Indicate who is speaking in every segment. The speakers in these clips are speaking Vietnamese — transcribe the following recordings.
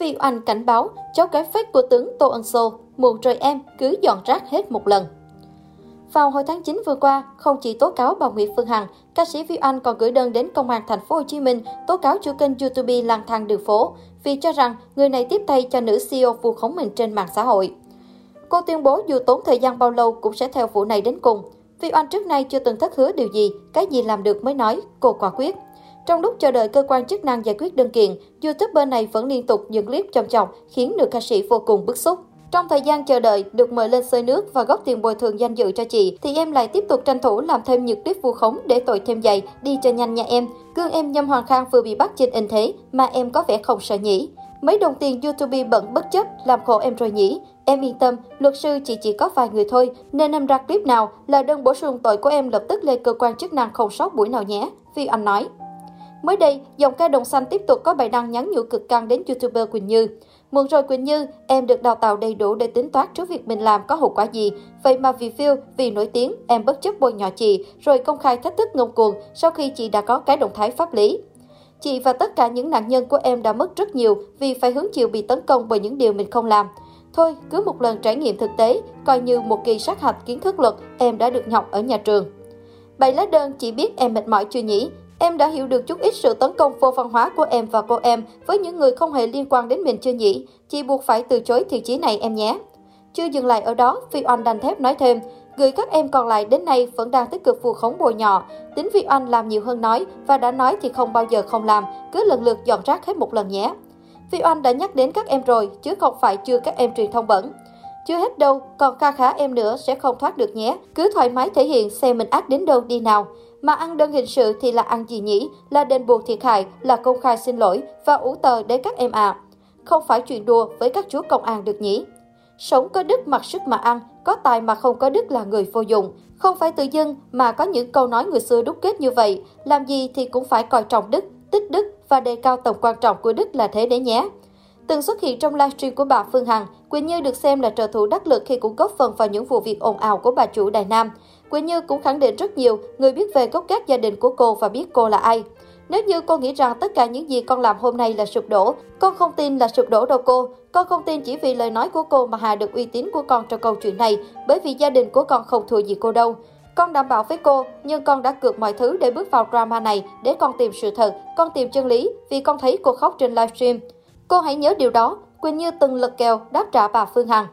Speaker 1: Vi Oanh cảnh báo cháu gái fake của tướng Tô Ân Sô, muộn rồi em, cứ dọn rác hết một lần. Vào hồi tháng 9 vừa qua, không chỉ tố cáo bà Nguyễn Phương Hằng, ca sĩ Vi Anh còn gửi đơn đến công an thành phố Hồ Chí Minh tố cáo chủ kênh YouTube lang thang đường phố vì cho rằng người này tiếp tay cho nữ CEO vu khống mình trên mạng xã hội. Cô tuyên bố dù tốn thời gian bao lâu cũng sẽ theo vụ này đến cùng. Vi Anh trước nay chưa từng thất hứa điều gì, cái gì làm được mới nói, cô quả quyết. Trong lúc chờ đợi cơ quan chức năng giải quyết đơn kiện, YouTuber này vẫn liên tục những clip chồng chọc khiến nữ ca sĩ vô cùng bức xúc. Trong thời gian chờ đợi, được mời lên xơi nước và góp tiền bồi thường danh dự cho chị, thì em lại tiếp tục tranh thủ làm thêm những clip vu khống để tội thêm dày, đi cho nhanh nha em. Gương em Nhâm Hoàng Khang vừa bị bắt trên in thế, mà em có vẻ không sợ nhỉ. Mấy đồng tiền YouTube bận bất chấp, làm khổ em rồi nhỉ. Em yên tâm, luật sư chỉ chỉ có vài người thôi, nên em ra clip nào là đơn bổ sung tội của em lập tức lên cơ quan chức năng không sót buổi nào nhé, Phi Anh nói. Mới đây, dòng ca đồng xanh tiếp tục có bài đăng nhắn nhủ cực căng đến YouTuber Quỳnh Như. Muộn rồi Quỳnh Như, em được đào tạo đầy đủ để tính toán trước việc mình làm có hậu quả gì. Vậy mà vì phiêu, vì nổi tiếng, em bất chấp bôi nhỏ chị, rồi công khai thách thức ngông cuồng sau khi chị đã có cái động thái pháp lý. Chị và tất cả những nạn nhân của em đã mất rất nhiều vì phải hứng chịu bị tấn công bởi những điều mình không làm. Thôi, cứ một lần trải nghiệm thực tế, coi như một kỳ sát hạch kiến thức luật em đã được học ở nhà trường. Bảy lá đơn chỉ biết em mệt mỏi chưa nhỉ? Em đã hiểu được chút ít sự tấn công vô văn hóa của em và cô em với những người không hề liên quan đến mình chưa nhỉ? Chị buộc phải từ chối thiện chí này em nhé. Chưa dừng lại ở đó, Phi Oanh đành thép nói thêm, gửi các em còn lại đến nay vẫn đang tích cực phù khống bồi nhỏ. Tính Phi Oanh làm nhiều hơn nói và đã nói thì không bao giờ không làm, cứ lần lượt dọn rác hết một lần nhé. Phi Oanh đã nhắc đến các em rồi, chứ không phải chưa các em truyền thông bẩn. Chưa hết đâu, còn kha khá em nữa sẽ không thoát được nhé. Cứ thoải mái thể hiện xem mình ác đến đâu đi nào. Mà ăn đơn hình sự thì là ăn gì nhỉ? Là đền bù thiệt hại, là công khai xin lỗi và ủ tờ để các em à. Không phải chuyện đùa với các chú công an được nhỉ? Sống có đức mặc sức mà ăn, có tài mà không có đức là người vô dụng. Không phải tự dưng mà có những câu nói người xưa đúc kết như vậy. Làm gì thì cũng phải coi trọng đức, tích đức và đề cao tầm quan trọng của đức là thế đấy nhé. Từng xuất hiện trong livestream của bà Phương Hằng, Quỳnh Như được xem là trợ thủ đắc lực khi cũng góp phần vào những vụ việc ồn ào của bà chủ Đài Nam. Quỳnh Như cũng khẳng định rất nhiều người biết về gốc gác gia đình của cô và biết cô là ai. Nếu như cô nghĩ rằng tất cả những gì con làm hôm nay là sụp đổ, con không tin là sụp đổ đâu cô. Con không tin chỉ vì lời nói của cô mà hạ được uy tín của con trong câu chuyện này, bởi vì gia đình của con không thua gì cô đâu. Con đảm bảo với cô, nhưng con đã cược mọi thứ để bước vào drama này, để con tìm sự thật, con tìm chân lý, vì con thấy cô khóc trên livestream. Cô hãy nhớ điều đó, Quỳnh Như từng lật kèo đáp trả bà Phương Hằng.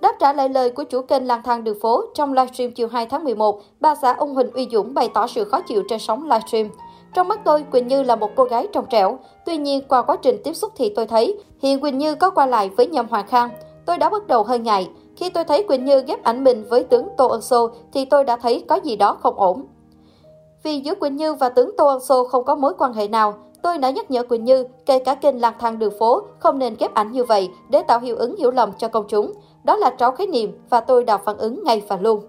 Speaker 1: Đáp trả lại lời của chủ kênh lang thang đường phố trong livestream chiều 2 tháng 11, bà xã ông Huỳnh Uy Dũng bày tỏ sự khó chịu trên sóng livestream. Trong mắt tôi, Quỳnh Như là một cô gái trong trẻo. Tuy nhiên, qua quá trình tiếp xúc thì tôi thấy hiện Quỳnh Như có qua lại với Nhâm Hoàng Khang. Tôi đã bắt đầu hơi ngại. Khi tôi thấy Quỳnh Như ghép ảnh mình với tướng Tô Ân Sô thì tôi đã thấy có gì đó không ổn. Vì giữa Quỳnh Như và tướng Tô Ân Sô không có mối quan hệ nào, tôi đã nhắc nhở Quỳnh Như, kể cả kênh lang thang đường phố, không nên ghép ảnh như vậy để tạo hiệu ứng hiểu lầm cho công chúng. Đó là tráo khái niệm và tôi đã phản ứng ngay và luôn.